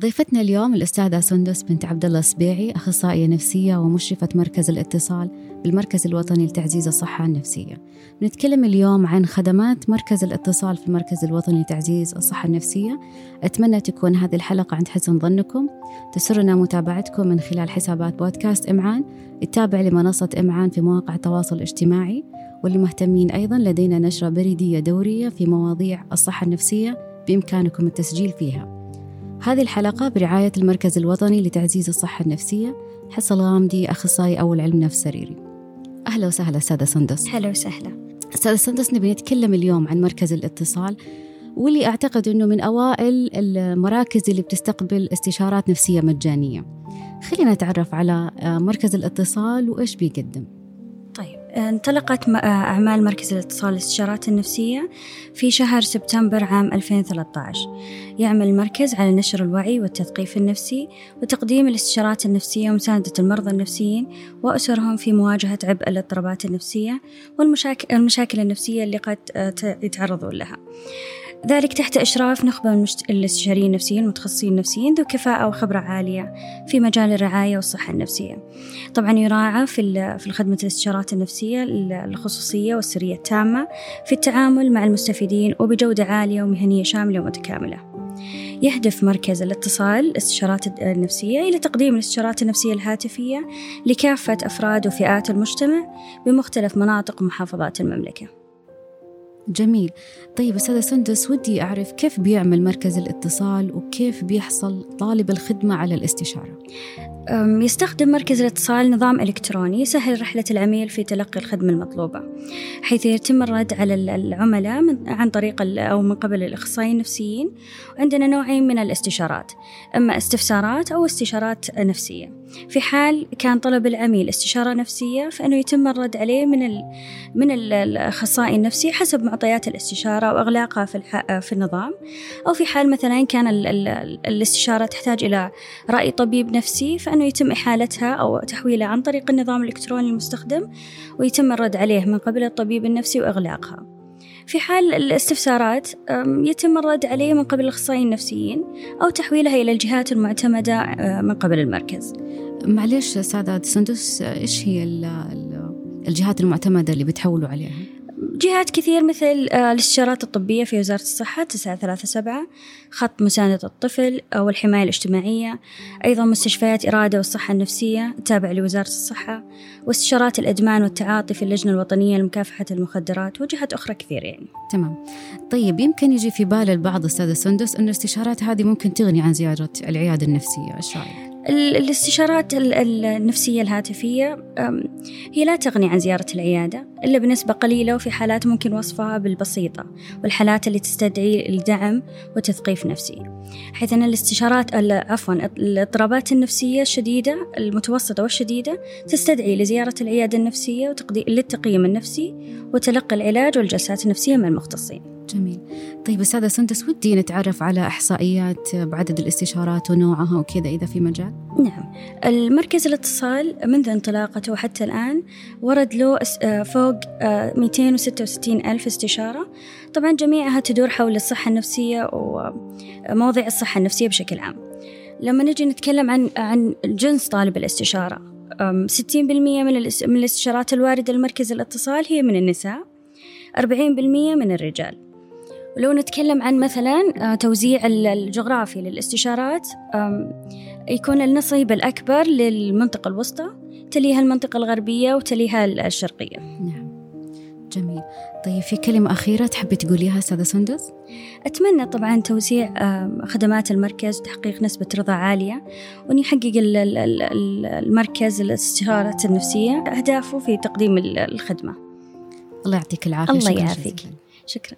ضيفتنا اليوم الأستاذة سندس بنت عبد الله السبيعي أخصائية نفسية ومشرفة مركز الاتصال بالمركز الوطني لتعزيز الصحة النفسية. بنتكلم اليوم عن خدمات مركز الاتصال في المركز الوطني لتعزيز الصحة النفسية. أتمنى تكون هذه الحلقة عند حسن ظنكم. تسرنا متابعتكم من خلال حسابات بودكاست إمعان التابع لمنصة إمعان في مواقع التواصل الاجتماعي واللي مهتمين أيضا لدينا نشرة بريدية دورية في مواضيع الصحة النفسية بإمكانكم التسجيل فيها. هذه الحلقة برعاية المركز الوطني لتعزيز الصحة النفسية. حصل غامدي أخصائي أول علم نفس سريري. أهلا وسهلا أستاذة سندس. هلا وسهلا. أستاذة سندس نبي نتكلم اليوم عن مركز الاتصال واللي أعتقد أنه من أوائل المراكز اللي بتستقبل استشارات نفسية مجانية. خلينا نتعرف على مركز الاتصال وإيش بيقدم. انطلقت أعمال مركز الاتصال للاستشارات النفسية في شهر سبتمبر عام 2013 يعمل المركز على نشر الوعي والتثقيف النفسي وتقديم الاستشارات النفسية ومساندة المرضى النفسيين وأسرهم في مواجهة عبء الاضطرابات النفسية والمشاكل النفسية اللي قد يتعرضون لها. ذلك تحت إشراف نخبة من الاستشاريين النفسيين المتخصصين النفسيين ذو كفاءة وخبرة عالية في مجال الرعاية والصحة النفسية. طبعا يراعى في في خدمة الاستشارات النفسية الخصوصية والسرية التامة في التعامل مع المستفيدين وبجودة عالية ومهنية شاملة ومتكاملة. يهدف مركز الاتصال الاستشارات النفسية إلى تقديم الاستشارات النفسية الهاتفية لكافة أفراد وفئات المجتمع بمختلف مناطق ومحافظات المملكة. جميل. طيب أستاذة سندس ودي أعرف كيف بيعمل مركز الاتصال وكيف بيحصل طالب الخدمة على الاستشارة؟ يستخدم مركز الاتصال نظام إلكتروني يسهل رحلة العميل في تلقي الخدمة المطلوبة حيث يتم الرد على العملاء عن طريق أو من قبل الأخصائيين النفسيين وعندنا نوعين من الاستشارات إما استفسارات أو استشارات نفسية. في حال كان طلب العميل استشارة نفسية فإنه يتم الرد عليه من ال من الأخصائي النفسي حسب معطيات الاستشارة وإغلاقها في في النظام. أو في حال مثلا كان ال ال الاستشارة تحتاج إلى رأي طبيب نفسي فإنه يتم إحالتها أو تحويلها عن طريق النظام الإلكتروني المستخدم ويتم الرد عليه من قبل الطبيب النفسي وإغلاقها. في حال الاستفسارات يتم الرد عليه من قبل الأخصائيين النفسيين أو تحويلها إلى الجهات المعتمدة من قبل المركز معليش سادة سندس إيش هي الجهات المعتمدة اللي بتحولوا عليها؟ جهات كثير مثل الاستشارات الطبية في وزارة الصحة تسعة ثلاثة سبعة خط مساندة الطفل أو الحماية الاجتماعية أيضا مستشفيات إرادة والصحة النفسية تابع لوزارة الصحة واستشارات الإدمان والتعاطي في اللجنة الوطنية لمكافحة المخدرات وجهات أخرى كثير يعني تمام طيب يمكن يجي في بال البعض أستاذ سندس أن الاستشارات هذه ممكن تغني عن زيارة العيادة النفسية إيش رأيك؟ الاستشارات النفسية الهاتفية هي لا تغني عن زيارة العيادة إلا بنسبة قليلة وفي حالات ممكن وصفها بالبسيطة والحالات اللي تستدعي الدعم وتثقيف نفسي. حيث أن الاستشارات عفوا الاضطرابات النفسية الشديدة المتوسطة والشديدة تستدعي لزيارة العيادة النفسية للتقييم النفسي وتلقي العلاج والجلسات النفسية من المختصين. جميل. طيب أستاذة سندس ودي نتعرف على إحصائيات بعدد الاستشارات ونوعها وكذا إذا في مجال. نعم. المركز الاتصال منذ انطلاقته حتى الآن ورد له فوق 266 ألف استشارة. طبعا جميعها تدور حول الصحة النفسية ومواضيع الصحة النفسية بشكل عام. لما نجي نتكلم عن عن جنس طالب الاستشارة 60% من من الاستشارات الواردة لمركز الاتصال هي من النساء 40% من الرجال. ولو نتكلم عن مثلا آه، توزيع الجغرافي للاستشارات يكون النصيب الأكبر للمنطقة الوسطى تليها المنطقة الغربية وتليها الشرقية. نعم. جميل. طيب في كلمة أخيرة تحبي تقوليها أستاذة سندس؟ أتمنى طبعا توسيع خدمات المركز وتحقيق نسبة رضا عالية وأن يحقق المركز الاستشارات النفسية أهدافه في تقديم الخدمة. الله يعطيك العافية. الله يعافيك. شكرا.